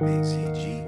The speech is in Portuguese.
MCG.